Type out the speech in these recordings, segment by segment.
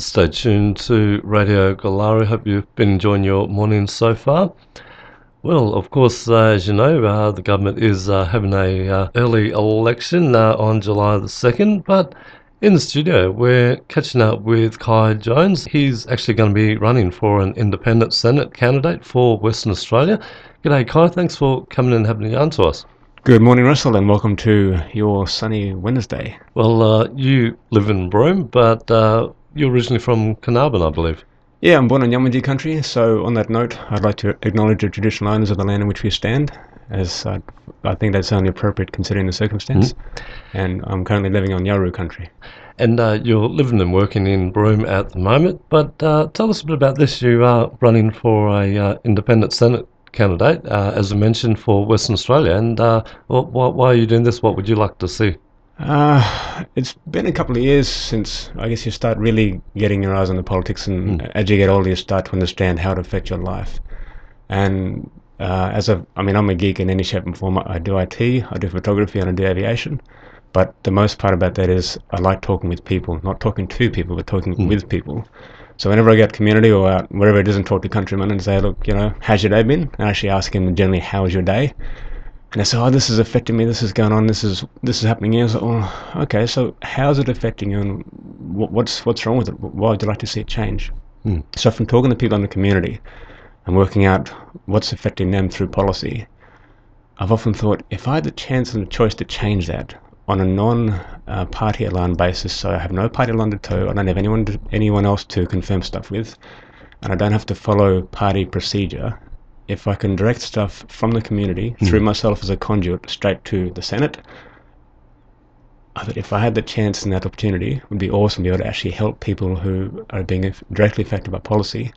Stay tuned to Radio Goolarri. Hope you've been enjoying your morning so far. Well, of course, uh, as you know, uh, the government is uh, having a uh, early election uh, on July the second. But in the studio, we're catching up with Kai Jones. He's actually going to be running for an independent Senate candidate for Western Australia. G'day, Kai. Thanks for coming and having a yarn to us. Good morning, Russell, and welcome to your sunny Wednesday. Well, uh, you live in Broome, but uh, you're originally from Carnarvon, I believe. Yeah, I'm born in Yamatji country, so on that note, I'd like to acknowledge the traditional owners of the land in which we stand, as I, I think that's only appropriate considering the circumstance. And I'm currently living on Yawuru country. And uh, you're living and working in Broome at the moment, but uh, tell us a bit about this. You are running for a uh, independent Senate candidate, uh, as I mentioned, for Western Australia. And uh, wh- wh- why are you doing this? What would you like to see? Uh, it's been a couple of years since I guess you start really getting your eyes on the politics, and as you get older, you start to understand how it affects your life. And uh, as a, I mean, I'm a geek in any shape and form. I do IT, I do photography, and I do aviation. But the most part about that is I like talking with people, not talking to people, but talking with people. So whenever I get community or out wherever it is and talk to countrymen and say, look, you know, how's your day been? And actually ask them generally, how's your day? And they say, oh, this is affecting me. This is going on. This is this is happening here. So, oh, okay. So how's it affecting you? And wh- what's what's wrong with it? Why would you like to see it change? Hmm. So from talking to people in the community and working out what's affecting them through policy, I've often thought if I had the chance and the choice to change that on a non-party uh, aligned basis, so I have no party line to toe, I don't have anyone to, anyone else to confirm stuff with, and I don't have to follow party procedure. If I can direct stuff from the community through myself as a conduit straight to the Senate, I thought if I had the chance and that opportunity, it would be awesome to be able to actually help people who are being directly affected by policy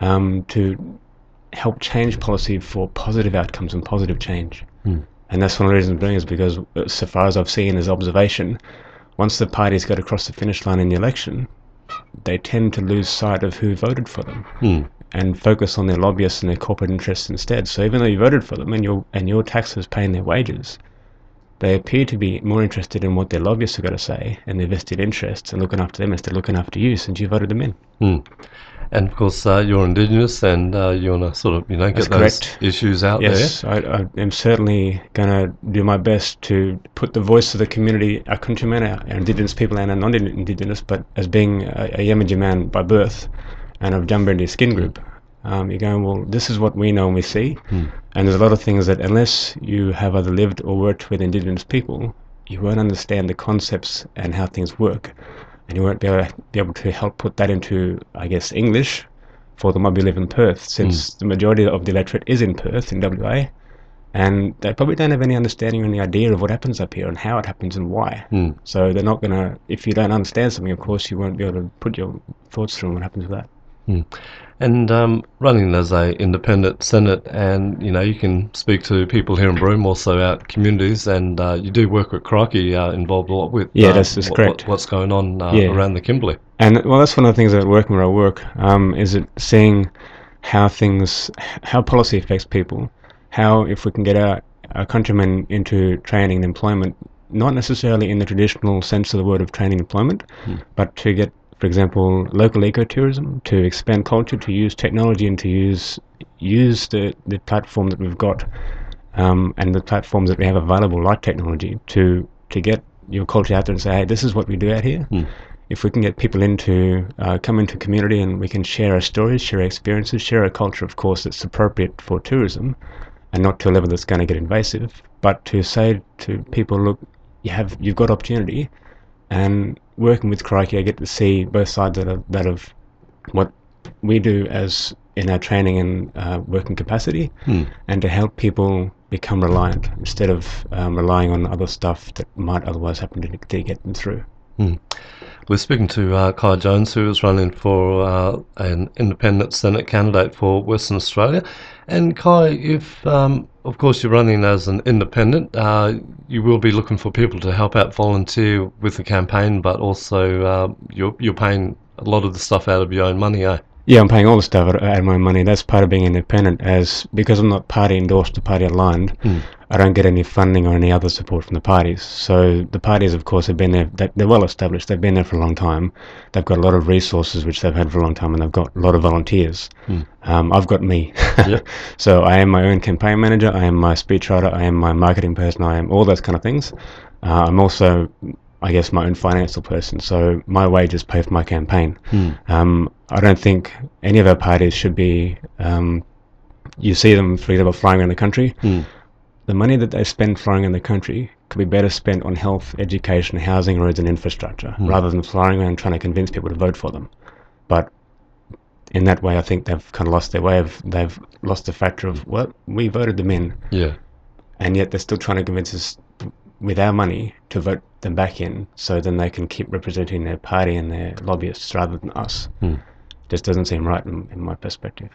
um, to help change policy for positive outcomes and positive change. And that's one of the reasons I'm doing is because, uh, so far as I've seen as observation, once the parties get across the finish line in the election, they tend to lose sight of who voted for them Hmm. And focus on their lobbyists and their corporate interests instead. So even though you voted for them and your and your taxes paying their wages, they appear to be more interested in what their lobbyists are going to say and their vested interests and looking after them instead of looking after you since you voted them in. Hmm. And of course, uh, you're Indigenous, and uh, you want to sort of, you know, get That's those correct. issues out Yes, I, I am certainly going to do my best to put the voice of the community, our countrymen, our, our Indigenous people and our non-Indigenous, but as being a, a Yamatji man by birth and I've of Jumbendi skin group, um, you're going, well, this is what we know and we see. And there's a lot of things that unless you have either lived or worked with Indigenous people, you won't understand the concepts and how things work. And you won't be able, be able to help put that into, I guess, English for the mob who live in Perth, since the majority of the electorate is in Perth, in WA, and they probably don't have any understanding or any idea of what happens up here and how it happens and why. Hmm. So they're not going to, if you don't understand something, of course, you won't be able to put your thoughts through on what happens with that. And um, running as a independent senate, and you know, you can speak to people here in Broome, also out communities, and uh, you do work with Crikey, uh, involved a lot with Yeah, uh, that's- that's what- correct. what- what's going on uh, Yeah. around the Kimberley. And well, that's one of the things about working where I work um, is it seeing how things, how policy affects people, how if we can get our, our countrymen into training and employment, not necessarily in the traditional sense of the word of training and employment, but to get, for example, local ecotourism, to expand culture, to use technology and to use use the, the platform that we've got um, and the platforms that we have available, like technology, to to get your culture out there and say, hey, this is what we do out here. If we can get people into uh, come into community and we can share our stories, share our experiences, share our culture, of course, that's appropriate for tourism, and not to a level that's going to get invasive, but to say to people, look, you have you've got opportunity, and working with Crikey, I get to see both sides of that of what we do as in our training and uh, working capacity, and to help people become reliant instead of um, relying on other stuff that might otherwise happen to, to get them through. We're speaking to uh, Kai Jones, who is running for uh, an independent Senate candidate for Western Australia. And Kai, if um, of course you're running as an independent, uh, you will be looking for people to help out, volunteer with the campaign, but also uh, you're, you're paying a lot of the stuff out of your own money, eh? Yeah, I'm paying all the stuff out of my money. That's part of being independent. As because I'm not party endorsed or party aligned, Mm. I don't get any funding or any other support from the parties. So the parties, of course, have been there. they- They're well established. They've been there for a long time. They've got a lot of resources which they've had for a long time, and they've got a lot of volunteers. Mm. Um, I've got me. Yep. so I am my own campaign manager. I am my speechwriter. I am my marketing person. I am all those kind of things. Uh, I'm also, I guess, my own financial person. So my wages pay for my campaign. Mm. Um, I don't think any of our parties should be. Um, you see them, for example, flying around the country. Mm. The money that they spend flying around the country could be better spent on health, education, housing, roads, and infrastructure, Hmm. rather than flying around trying to convince people to vote for them. But in that way, I think they've kind of lost their way of. They've lost the factor of well, we voted them in, Yeah. and yet they're still trying to convince us with our money to vote them back in, so then they can keep representing their party and their lobbyists rather than us. Hmm. Just doesn't seem right in, in my perspective.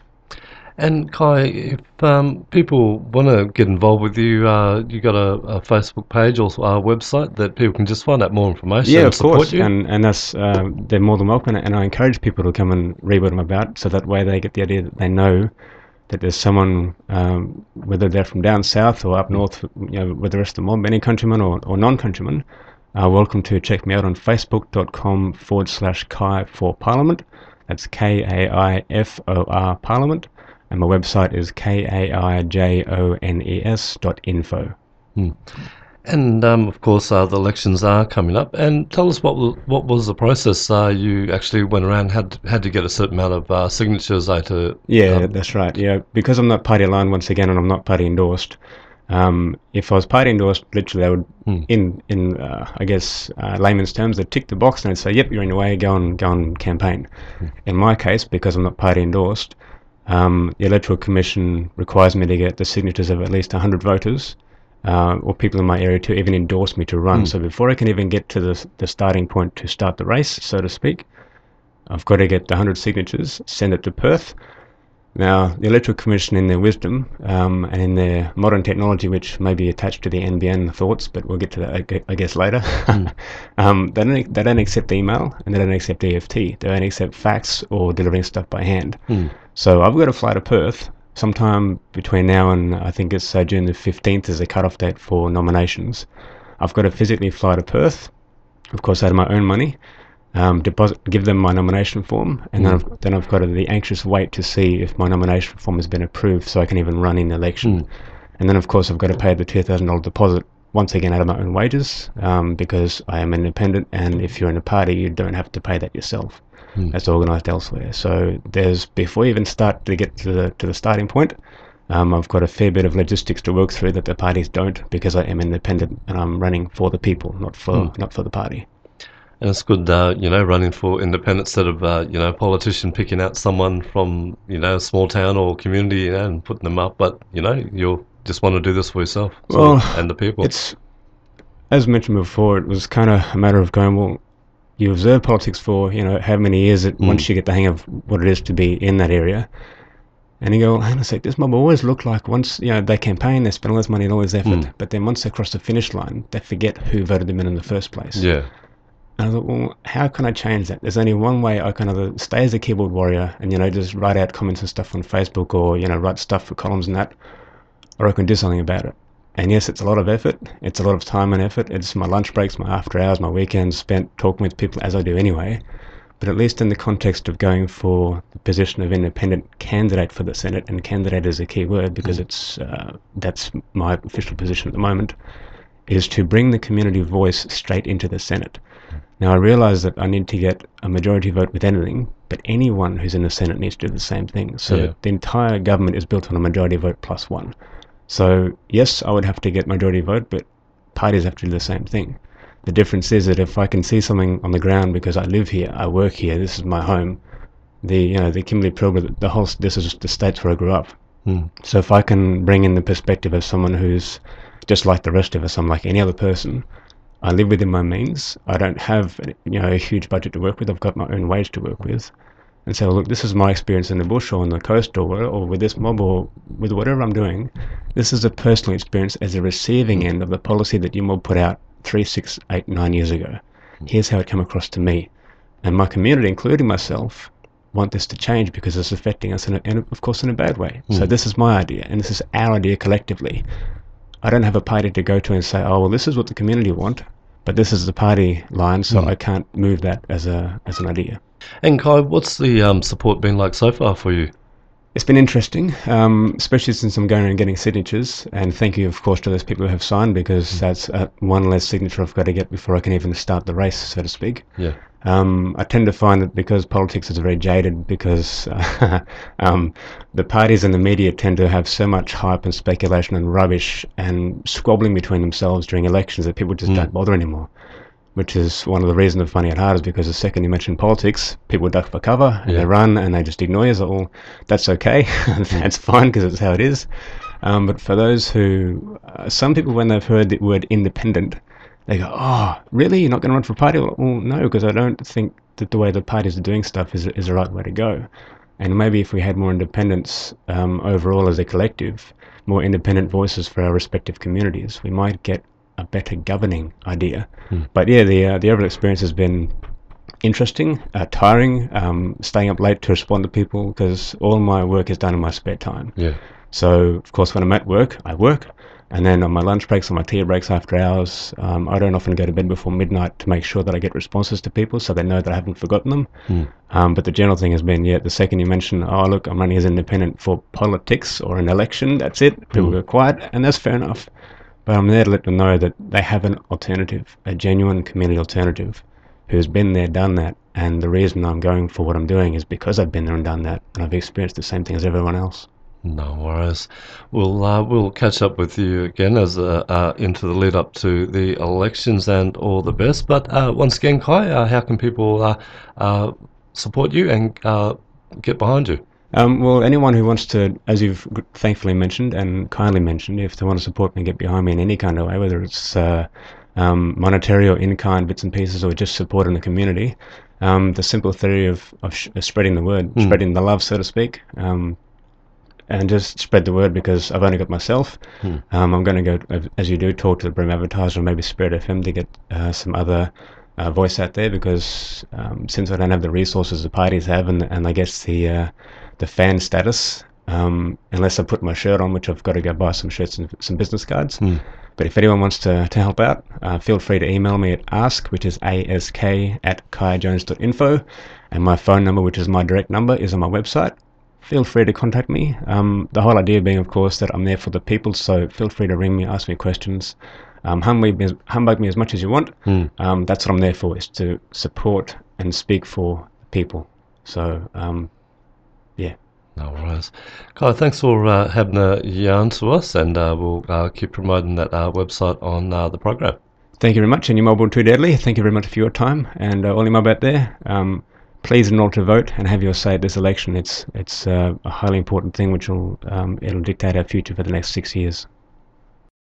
And Kai, if um, people want to get involved with you, uh, you got a, a Facebook page or a website that people can just find out more information Yeah, and of support course, you. and and that's um, they're more than welcome, and I encourage people to come and read what I'm about, so that way they get the idea that they know that there's someone, um, whether they're from down south or up north, you know, with the rest of the mob, any countryman or, or non-countryman, are welcome to check me out on facebook.com forward slash Kai for Parliament. That's K A I F O R Parliament, and my website is K A I J O N E S dot info. And um, of course, uh, the elections are coming up. And tell us what was, what was the process? Uh, you actually went around had had to get a certain amount of uh, signatures uh, to Yeah, um, that's right. Yeah, because I'm not party aligned once again, and I'm not party endorsed. Um, if I was party endorsed, literally, I would, Hmm. in in uh, I guess uh, layman's terms, they'd tick the box and they'd say, "Yep, you're in your way. Go and go and campaign." Hmm. In my case, because I'm not party endorsed, um, the electoral commission requires me to get the signatures of at least 100 voters. Uh, or people in my area to even endorse me to run. Hmm. So before I can even get to the, the starting point to start the race, so to speak, I've got to get the 100 signatures, send it to Perth. Now, the Electoral Commission, in their wisdom um, and in their modern technology, which may be attached to the NBN thoughts, but we'll get to that, I guess, later, um, they, don't, they don't accept email and they don't accept EFT. They don't accept fax or delivering stuff by hand. Hmm. So I've got to fly to Perth sometime between now and I think it's uh, June the 15th is the cutoff date for nominations. I've got to physically fly to Perth, of course, out of my own money, um, deposit, give them my nomination form, and then I've, then I've got to the anxious wait to see if my nomination form has been approved so I can even run in the election. And then, of course, I've got to pay the $2,000 deposit once again out of my own wages um, because I am independent, and if you're in a party, you don't have to pay that yourself. Hmm. That's organised elsewhere. So there's before you even start to get to the to the starting point, um, I've got a fair bit of logistics to work through that the parties don't because I am independent and I'm running for the people, not for Hmm. not for the party. And it's good, uh, you know, running for independence instead of, uh, you know, a politician picking out someone from, you know, a small town or community, you know, and putting them up. But, you know, you just want to do this for yourself so- Well, and the people. It's as mentioned before, it was kind of a matter of going well. You observe politics for you know how many years it, once you get the hang of what it is to be in that area, and you go, well, hang on a sec, this mob always look like once you know they campaign, they spend all this money and all this effort, Mm. but then once they cross the finish line, they forget who voted them in in the first place. yeah. And I thought, well, how can I change that? There's only one way I can either stay as a keyboard warrior and, you know, just write out comments and stuff on Facebook or, you know, write stuff for columns and that, or I can do something about it. And yes, it's a lot of effort. It's a lot of time and effort. It's my lunch breaks, my after hours, my weekends spent talking with people as I do anyway. But at least in the context of going for the position of independent candidate for the Senate, and candidate is a key word because it's uh, that's my official position at the moment, is to bring the community voice straight into the Senate. Now, I realise that I need to get a majority vote with anything, but anyone who's in the Senate needs to do the same thing. So Yeah. the entire government is built on a majority vote plus one. So, yes, I would have to get majority vote, but parties have to do the same thing. The difference is that if I can see something on the ground because I live here, I work here, this is my home, the you know the Kimberley Pilbara, the whole this is the states where I grew up. Hmm. So if I can bring in the perspective of someone who's just like the rest of us, I'm like any other person. I live within my means. I don't have you know a huge budget to work with. I've got my own wage to work with, and say, well, look, this is my experience in the bush or on the coast or or with this mob or with whatever I'm doing. This is a personal experience as a receiving end of the policy that you mob put out three, six, eight, nine years ago. Here's how it came across to me, and my community, including myself, want this to change because it's affecting us, in, a, in a, of course, in a bad way. Mm. So this is my idea, and this is our idea collectively. I don't have a party to go to and say, oh, well, this is what the community want, but this is the party line, so Mm. I can't move that as a as an idea. And Kai, what's the um, support been like so far for you? It's been interesting, um, especially since I'm going and getting signatures. And thank you, of course, to those people who have signed because that's uh, one less signature I've got to get before I can even start the race, so to speak. Yeah. Um, I tend to find that because politics is very jaded, because uh, um, the parties and the media tend to have so much hype and speculation and rubbish and squabbling between themselves during elections that people just Mm. don't bother anymore. Which is one of the reasons of finding it hard is because the second you mention politics, people duck for cover and Yeah. they run and they just ignore you. So, well, that's okay. that's fine because it's how it is. Um, but for those who, uh, some people, when they've heard the word independent, they go, "Oh, really? You're not going to run for a party?" Well, well, no, because I don't think that the way the parties are doing stuff is is the right way to go. And maybe if we had more independence um, overall as a collective, more independent voices for our respective communities, we might get a better governing idea. Hmm. But yeah, the uh, the overall experience has been interesting, uh, tiring, um, staying up late to respond to people because all my work is done in my spare time. Yeah. So, of course, when I'm at work, I work. And then on my lunch breaks, on my tea breaks after hours, um, I don't often go to bed before midnight to make sure that I get responses to people so they know that I haven't forgotten them. Mm. Um, but the general thing has been, yeah, the second you mention, oh, look, I'm running as independent for politics or an election, that's it. People Mm. go quiet, and that's fair enough. But I'm there to let them know that they have an alternative, a genuine community alternative, who's been there, done that. And the reason I'm going for what I'm doing is because I've been there and done that, and I've experienced the same thing as everyone else. No worries. We'll uh, we'll catch up with you again as uh, uh, into the lead up to the elections and all the best. But uh, once again, Kai, uh, how can people uh, support you and get behind you? Um, well, anyone who wants to, as you've thankfully mentioned and kindly mentioned, if they want to support me and get behind me in any kind of way, whether it's uh, um, monetary or in-kind bits and pieces or just support in the community, um, the simple theory of, of, sh- of spreading the word, Mm. spreading the love, so to speak, um, and just spread the word because I've only got myself. Um, I'm going to go, uh, as you do, talk to the Broome Advertiser and maybe Spirit FM to get uh, some other uh, voice out there because um, since I don't have the resources the parties have and, and I guess the uh, the fan status, um, unless I put my shirt on, which I've got to go buy some shirts and some business cards. Hmm. But if anyone wants to, to help out, uh, feel free to email me at ask, which is ask at kaijones.info, and my phone number, which is my direct number, is on my website. Feel free to contact me. Um, the whole idea being, of course, that I'm there for the people, so feel free to ring me, ask me questions, um, humbug, me, humbug me as much as you want. Um, that's what I'm there for, is to support and speak for people. So, um, yeah. No worries. Kai, thanks for uh, having a yarn to us, and uh, we'll uh, keep promoting that uh, website on uh, the program. Thank you very much, and you're Melbourne Too Deadly. Thank you very much for your time, and all you mob out there, um, please enroll to vote and have your say at this election. It's it's uh, a highly important thing, which will um, it'll dictate our future for the next six years.